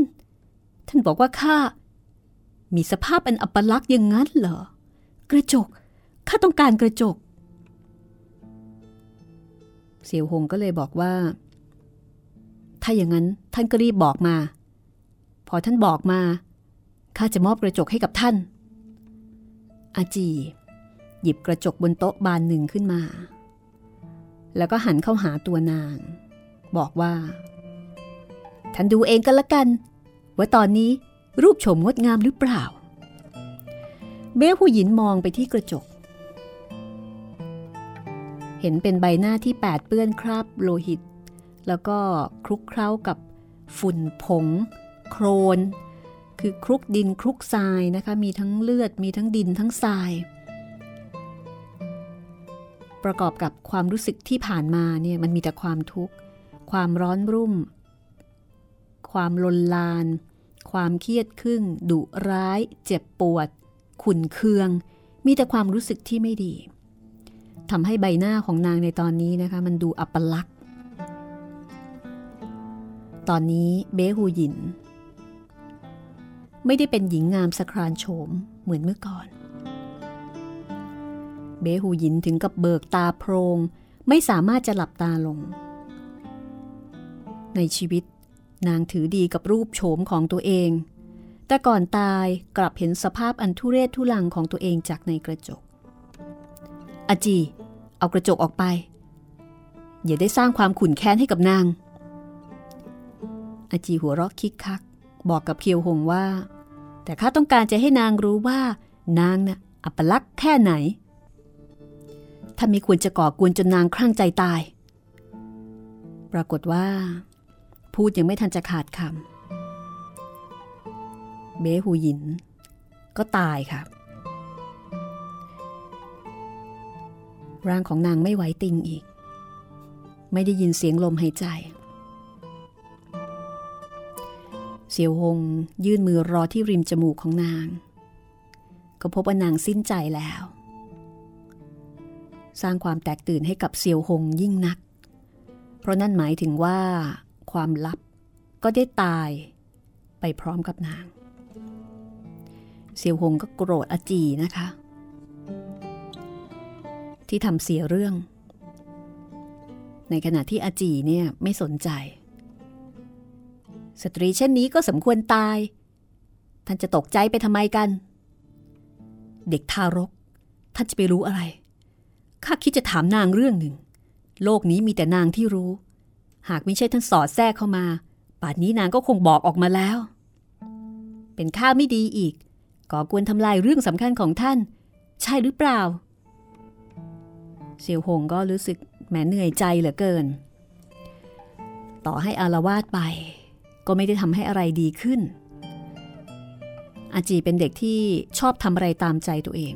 ท่านบอกว่าข้ามีสภาพเป็นอัปลักษณ์อย่างนั้นเหรอ กระจกข้าต้องการกระจก เสี่ยวหงก็เลยบอกว่า ถ้าอย่างนั้นท่านก็รีบบอกมา พอท่านบอกมาข้าจะมอบกระจกให้กับท่าน อาจี หยิบกระจกบนโต๊ะบานหนึ่งขึ้นมา แล้วก็หันเข้าหาตัวนาง บอกว่า ท่านดูเองกันละกัน ว่าตอนนี้รูปโฉมงดงามหรือเปล่า เบ้ผู้หญินมองไปที่กระจก เห็นเป็นใบหน้าที่แปดเปื้อนคราบโลหิต แล้วก็คลุกเคล้ากับฝุ่นผง โครน คือคลุกดินคลุกทรายนะคะ มีทั้งเลือดมีทั้งดินทั้งทราย ประกอบกับความรู้สึกที่ผ่านมาเนี่ยมันมีแต่ความทุกข์ ความร้อนรุ่ม ความลนลาน ความเครียดครึ่ง ดุร้าย เจ็บปวด ขุนเคือง มีแต่ความรู้สึกที่ไม่ดีทำให้ใบหน้าของนางในตอนนี้นะคะ มันดูอัปลักษณ์ ตอนนี้เบ้ฮูหยิน ไม่ได้เป็นหญิงงามสครานโฉมเหมือนเมื่อก่อน เบหูหยินถึงกับเบิกตาโพรง ไม่สามารถจะหลับตาลง ในชีวิต นางถือดีกับรูปโฉมของตัวเอง แต่ก่อนตายกลับเห็นสภาพอันทุเรศทุลังของตัวเองจากในกระจกอาจี เอากระจกออกไป อย่าได้สร้างความขุ่นแค้นให้กับนางอาจีหัวเราะคิกคัก บอกกับเคียวหงว่า แต่ข้าต้องการจะให้นางรู้ว่า นางน่ะอัปลักษณ์แค่ไหน ท่านไม่ควรจะก่อกวนจนนางคลั่งใจตาย ปรากฏว่า พูดยังไม่ทันจะขาดคำเบหูหยิน ก็ตายค่ะ ร่างของนางไม่ไหวติงอีก ไม่ได้ยินเสียงลมหายใจ เสียวหงยื่นมือรอที่ริมจมูกของนาง ก็พบว่านางสิ้นใจแล้ว สร้างความแตกตื่นให้กับเซียวหงยิ่งนัก เพราะนั่นหมายถึงว่า ความลับก็ได้ตายไปพร้อมกับนาง เซียวหงก็โกรธอาจีนะคะ ที่ทำเสียเรื่อง ในขณะที่อาจีเนี่ยไม่สนใจ สตรีเช่นนี้ก็สมควรตาย ท่านจะตกใจไปทำไมกัน เด็กทารก ท่านจะไปรู้อะไร ข้าคิดจะถามนางเรื่องหนึ่ง โลกนี้มีแต่นางที่รู้ หากไม่ใช่ท่านสอดแทรกเข้ามา ป่านนี้นางก็คงบอกออกมาแล้ว เป็นข้าไม่ดีอีก ก่อกวนทำลายเรื่องสำคัญของท่าน ใช่หรือเปล่า เสี่ยวหงก็รู้สึกแหมเหนื่อยใจเหลือเกิน ต่อให้อารวาสไป ก็ไม่ได้ทำให้อะไรดีขึ้น อาจีเป็นเด็กที่ชอบทำอะไรตามใจตัวเอง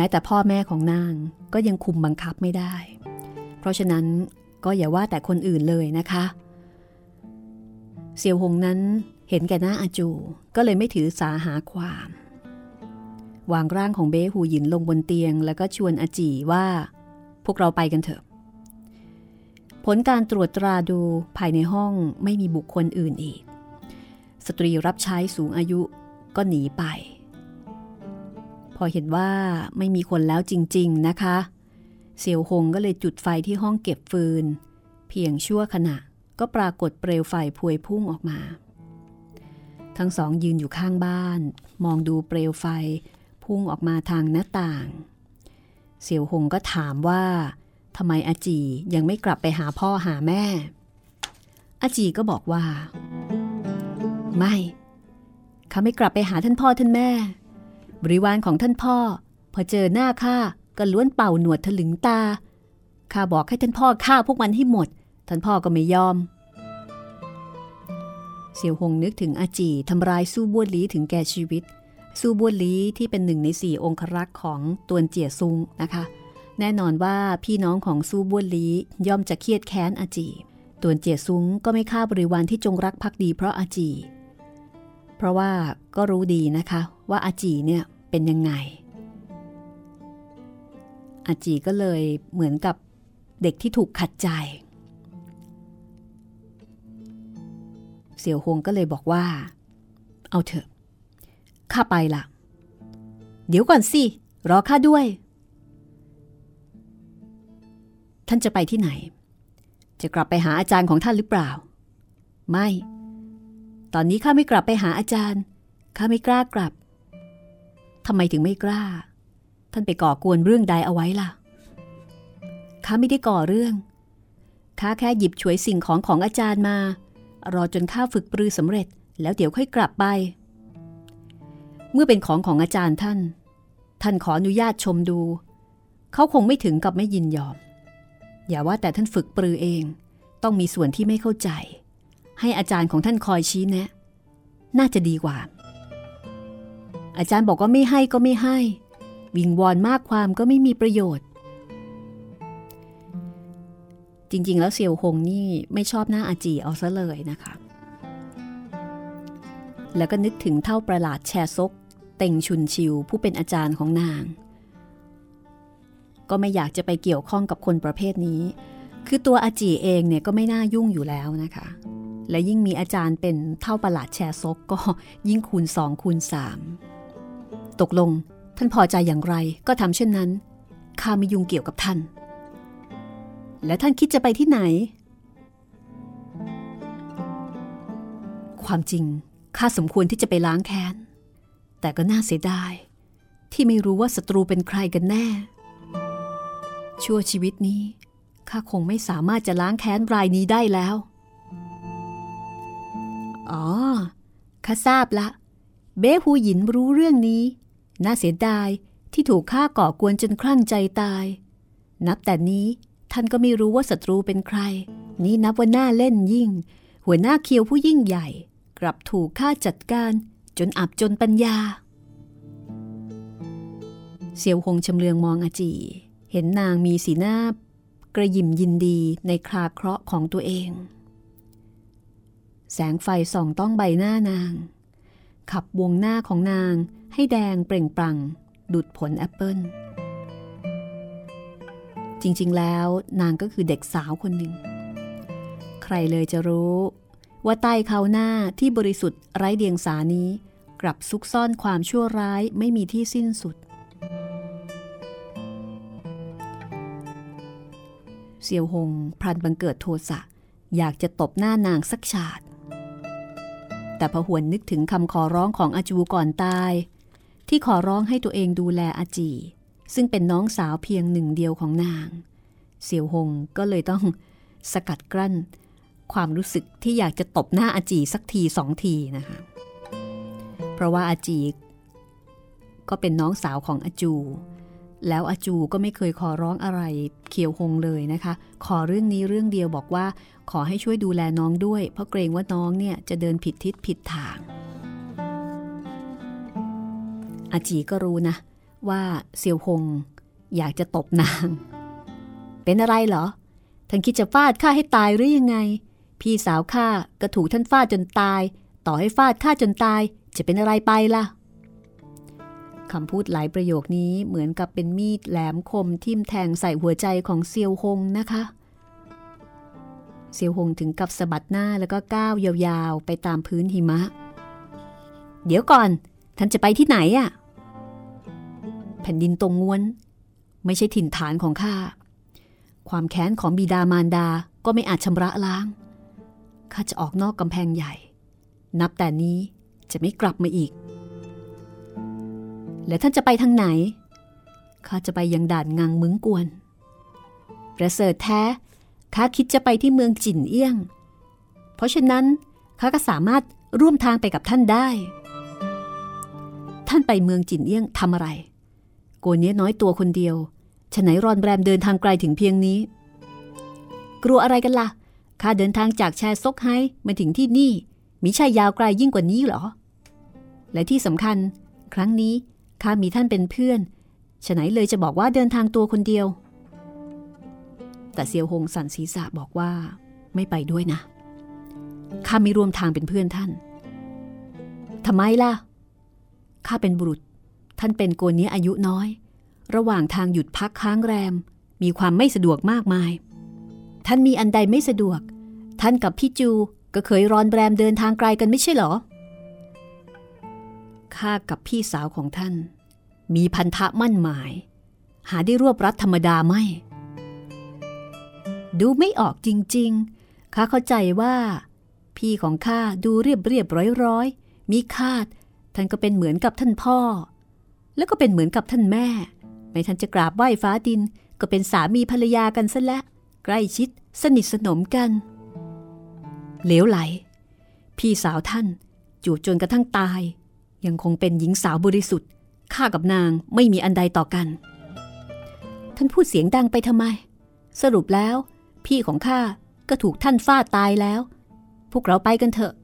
ม้แต่พ่อแม่ของนางก็ยังคุมบังคับไม่ได้ เพราะฉะนั้นก็อย่าว่าแต่คนอื่นเลยนะคะ เสี่ยวหงนั้นเห็นแก่หน้าอาจูก็เลยไม่ถือสาหาความ วางร่างของเบ้หูหยินลงบนเตียง แล้วก็ชวนอาจีว่า พวกเราไปกันเถอะ ผลการตรวจตราดูภายในห้องไม่มีบุคคลอื่นอีก สตรีรับใช้สูงอายุก็หนีไป พอเห็นว่าไม่มีคนแล้วจริง ๆนะคะ เสี่ยวหงก็เลยจุดไฟที่ห้องเก็บฟืน เพียงชั่วขณะก็ปรากฏเปลวไฟพวยพุ่งออกมา ทั้งสองยืนอยู่ข้างบ้าน มองดูเปลวไฟพุ่งออกมาทางหน้าต่าง เสี่ยวหงก็ถามว่าทำไมอาจียังไม่กลับไปหาพ่อหาแม่ อาจีก็บอกว่า ไม่ข้าไม่กลับไปหาท่านพ่อท่านแม่ บริวารของท่านพ่อ พอเจอหน้าข้าก็ล้วนเป่าหนวดถลึงตาข้าบอกให้ท่านพ่อฆ่าพวกมันให้หมด ท่านพ่อก็ไม่ยอม เสี่ยวหงนึกถึงอาจีทำร้ายสู้บ้วนลีถึงแก่ชีวิต สู้บ้วนลีที่เป็นหนึ่งในสี่องครักษ์ของตวนเจียซุงนะคะ แน่นอนว่าพี่น้องของสู้บ้วนลีย่อมจะเครียดแค้นอาจีตวนเจียซุงก็ไม่ฆ่าบริวารที่จงรักภักดีเพราะอาจี เพราะว่าก็รู้ดีนะคะว่าอาจีเนี่ยเป็นยังไง อาจีก็เลยเหมือนกับเด็กที่ถูกขัดใจ เสี่ยวหงก็เลยบอกว่า เอาเถอะ ข้าไปละเดี๋ยวก่อนสิ รอข้าด้วย ท่านจะไปที่ไหน จะกลับไปหาอาจารย์ของท่านหรือเปล่า ไม่ ตอนนี้ข้าไม่กลับไปหาอาจารย์ ข้าไม่กล้ากลับ ทำไมถึงไม่กล้า ท่านไปก่อกวนเรื่องใดเอาไว้ล่ะ ข้าไม่ได้ก่อเรื่อง ข้าแค่หยิบฉวยสิ่งของของอาจารย์มา รอจนข้าฝึกปรือสำเร็จ แล้วเดี๋ยวค่อยกลับไป เมื่อเป็นของของอาจารย์ท่าน ท่านขออนุญาตชมดู เขาคงไม่ถึงกับไม่ยินยอม อย่าว่าแต่ท่านฝึกปรือเอง ต้องมีส่วนที่ไม่เข้าใจ ให้อาจารย์ของท่านคอยชี้แนะ น่าจะดีกว่า อาจารย์บอกว่าไม่ให้ก็ไม่ให้ วิงวอนมากความก็ไม่มีประโยชน์ จริง ๆ แล้วเซียวหงนี่ไม่ชอบหน้าอาจีเอาซะเลยนะคะ แล้วก็นึกถึงเท่าประหลาดแชซก เต่งชุนชิวผู้เป็นอาจารย์ของนาง ก็ไม่อยากจะไปเกี่ยวข้องกับคนประเภทนี้คือตัวอาจีเองเนี่ยก็ไม่น่ายุ่งอยู่แล้วนะคะ และยิ่งมีอาจารย์เป็นเท่าประหลาดแชร์ซกก็ยิ่งคูณสองคูณสามตกลงท่านพอใจอย่างไรก็ทำเช่นนั้นข้าไม่ยุ่งเกี่ยวกับท่าน และท่านคิดจะไปที่ไหน ความจริงข้าสมควรที่จะไปล้างแค้น แต่ก็น่าเสียดาย ที่ไม่รู้ว่าศัตรูเป็นใครกันแน่ ชั่วชีวิตนี้ข้าคงไม่สามารถจะล้างแค้นรายนี้ได้แล้ว อ๋อข้าทราบละ เบ้ฮูหยินรู้เรื่องนี้ น่าเสียดายที่ถูกข้าก่อกวนจนคลั่งใจตาย นับแต่นี้ท่านก็ไม่รู้ว่าศัตรูเป็นใคร นี่นับว่าน่าเล่นยิ่ง หัวหน้าเคียวผู้ยิ่งใหญ่ กลับถูกข้าจัดการจนอับจนปัญญา เสียวหงชำเลืองมองอาจี เห็นนางมีสีหน้ากระยิมยินดีในคราเคราะห์ของตัวเอง แสงไฟส่องต้องใบหน้านาง ขับวงหน้าของนางให้แดงเปล่งปลั่ง ดุดผลแอปเปิลจริงๆแล้วนางก็คือเด็กสาวคนหนึ่ง ใครเลยจะรู้ ว่าใต้เขาหน้าที่บริสุทธิ์ไร้เดียงสานี้ กลับซุกซ่อนความชั่วร้ายไม่มีที่สิ้นสุด เสี่ยวหงพลันบังเกิดโทสะอยากจะตบหน้านางสักฉาด แต่พหวนนึกถึงคำขอร้องของอาจูก่อนตาย ที่ขอร้องให้ตัวเองดูแลอาจี ซึ่งเป็นน้องสาวเพียงหนึ่งเดียวของนาง เสี่ยวหงก็เลยต้องสกัดกลั้น ความรู้สึกที่อยากจะตบหน้าอาจีสักทีสองทีนะคะ เพราะว่าอาจีก็เป็นน้องสาวของอาจู แล้วอาจูก็ไม่เคยขอร้องอะไรเคียวหงเลยนะคะ ขอเรื่องนี้เรื่องเดียวบอกว่า ขอให้ช่วยดูแลน้องด้วย เพราะเกรงว่าน้องเนี่ยจะเดินผิดทิศผิดทาง อาจีก็รู้นะ ว่าเซียวหงอยากจะตบนาง เป็นอะไรเหรอท่านคิดจะฟาดข้าให้ตายหรือยังไง พี่สาวข้าก็ถูกท่านฟาดจนตาย ต่อให้ฟาดข้าจนตายจะเป็นอะไรไปล่ะ คำพูดหลายประโยคนี้เหมือนกับเป็นมีดแหลมคมทิ่มแทงใส่หัวใจของเซียวหงนะคะ เซียวหงถึงกับสะบัดหน้าแล้วก็ก้าวยาวๆ ไปตามพื้นหิมะ เดี๋ยวก่อน ท่านจะไปที่ไหนอะ่ะแผ่นดินตรงงวน ไม่ใช่ถิ่นฐานของข้า ความแค้นของบิดามารดาก็ไม่อาจชำระล้าง ข้าจะออกนอกกำแพงใหญ่ นับแต่นี้จะไม่กลับมาอีก แล้วท่านจะไปทางไหน ข้าจะไปยังด่านงังมึงกวน ประเสริฐแท้ ข้าคิดจะไปที่เมืองจินเอี้ยง เพราะฉะนั้นข้าก็สามารถร่วมทางไปกับท่านได้ ท่านไปเมืองจินเอี้ยงทำอะไร โกเนี้ยน้อยตัวคนเดียวฉะไหนรอนแรมเดินทางไกลถึงเพียงนี้ กลัวอะไรกันละ่ะ ข้าเดินทางจากแชซกไฮมาถึงที่นี่มีชายาวไกลยิ่งกว่านี้หรอ และที่สำคัญ ครั้งนี้ ข้ามีท่านเป็นเพื่อนฉะไหนเลยจะบอกว่าเดินทางตัวคนเดียว แต่เซียวหงสันศีรษะบอกว่าไม่ไปด้วยนะ ข้าไม่ร่วมทางเป็นเพื่อนท่าน ทำไมล่ะ ข้าเป็นบุรุษ ท่านเป็นโกนนี้อายุน้อย ระหว่างทางหยุดพักค้างแรม มีความไม่สะดวกมากมาย ท่านมีอันใดไม่สะดวก ท่านกับพี่จูก็เคยรอนแรมเดินทางไกลกันไม่ใช่หรอ ข้ากับพี่สาวของท่าน มีพันธะมั่นหมาย หาได้รวบรัดธรรมดาไม่ ดูไม่ออกจริง ๆ ข้าเข้าใจว่า พี่ของข้าดูเรียบเรียบร้อยร้อยมีคาด ท่านก็เป็นเหมือนกับท่านพ่อ แล้วก็เป็นเหมือนกับท่านแม่ ไม่ทันจะกราบไหว้ฟ้าดินก็เป็นสามีภรรยากันซะและ ใกล้ชิดสนิทสนมกันเหลวไหล พี่สาวท่าน จูบจนกระทั่งตาย ยังคงเป็นหญิงสาวบริสุทธิ์ข้ากับนางไม่มีอันใดต่อกัน ท่านพูดเสียงดังไปทำไม สรุปแล้ว พี่ของข้าก็ถูกท่านฟาดตายแล้ว พวกเราไปกันเถอะ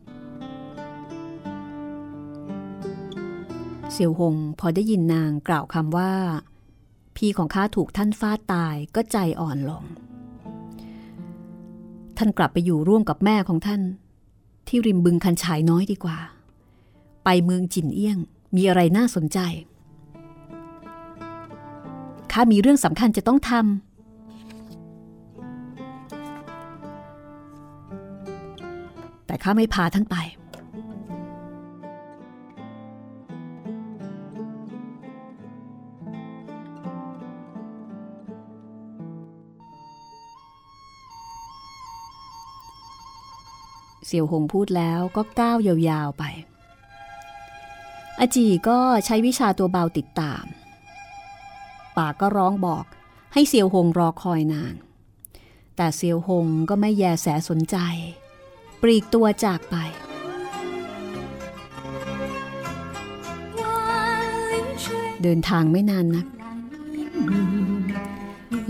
เสี่ยวหงพอได้ยินนางกล่าวคำว่า พี่ของข้าถูกท่านฟาดตายก็ใจอ่อนลง ท่านกลับไปอยู่ร่วมกับแม่ของท่าน ที่ริมบึงคันฉายน้อยดีกว่า ไปเมืองจินเอี้ยง มีอะไรน่าสนใจ ข้ามีเรื่องสำคัญจะต้องทำ แต่ข้าไม่พาท่านไป เสี่ยวหงพูดแล้วก็ก้าวยาวๆไป อาจีก็ใช้วิชาตัวเบาติดตาม ป่าก็ร้องบอกให้เซียวหงรอคอยนานแต่เซียวหงก็ไม่แยแสสนใจ ปลีกตัวจากไปเดินทางไม่นานนัก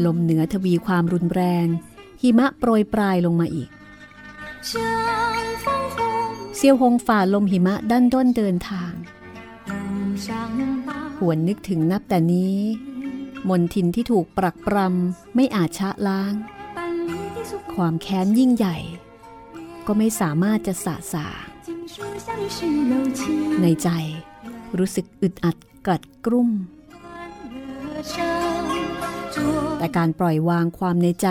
ลมเหนือทวีความรุนแรง หิมะโปรยปลายลงมาอีก เซียวหงฝ่าลมหิมะด้านด้นเดินทาง หวนนึกถึงนับแต่นี้ มนทินที่ถูกปรักปรำไม่อาจชะล้าง ความแค้นยิ่งใหญ่ ก็ไม่สามารถจะสะสา ในใจรู้สึกอึดอัดกัดกรุ่ม แต่การปล่อยวางความในใจ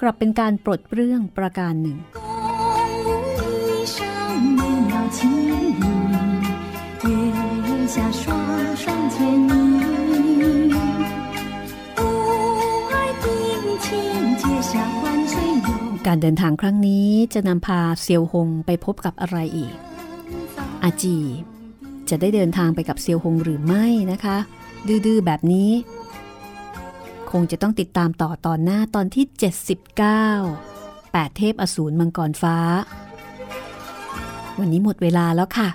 กลับเป็นการปลดเปลื้องประการหนึ่ง 下双双牵引，不爱定情结下换水油。 การเดินทางครั้งนี้จะนำพาเซียวหงไปพบกับอะไรอีก อาจี จะได้เดินทางไปกับเซียวหงหรือไม่นะคะ ดื้อๆแบบนี้ คงจะต้องติดตามต่อตอนหน้าตอนที่ 79 8 เทพอสูรมังกรฟ้า วันนี้หมดเวลาแล้วค่ะ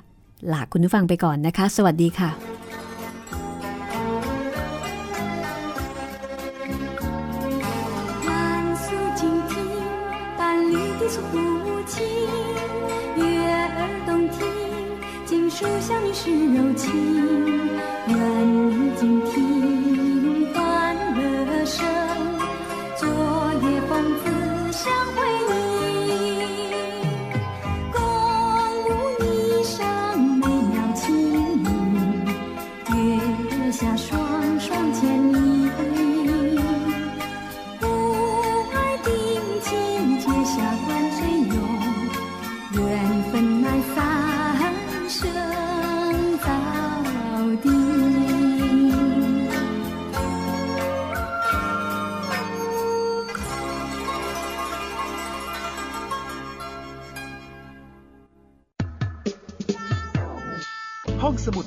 ลาคุณผู้ฟังไปก่อนนะคะ สวัสดีค่ะ 万素静听，淡绿的诉不清，悦耳动听，尽数想你是柔情，愿你静听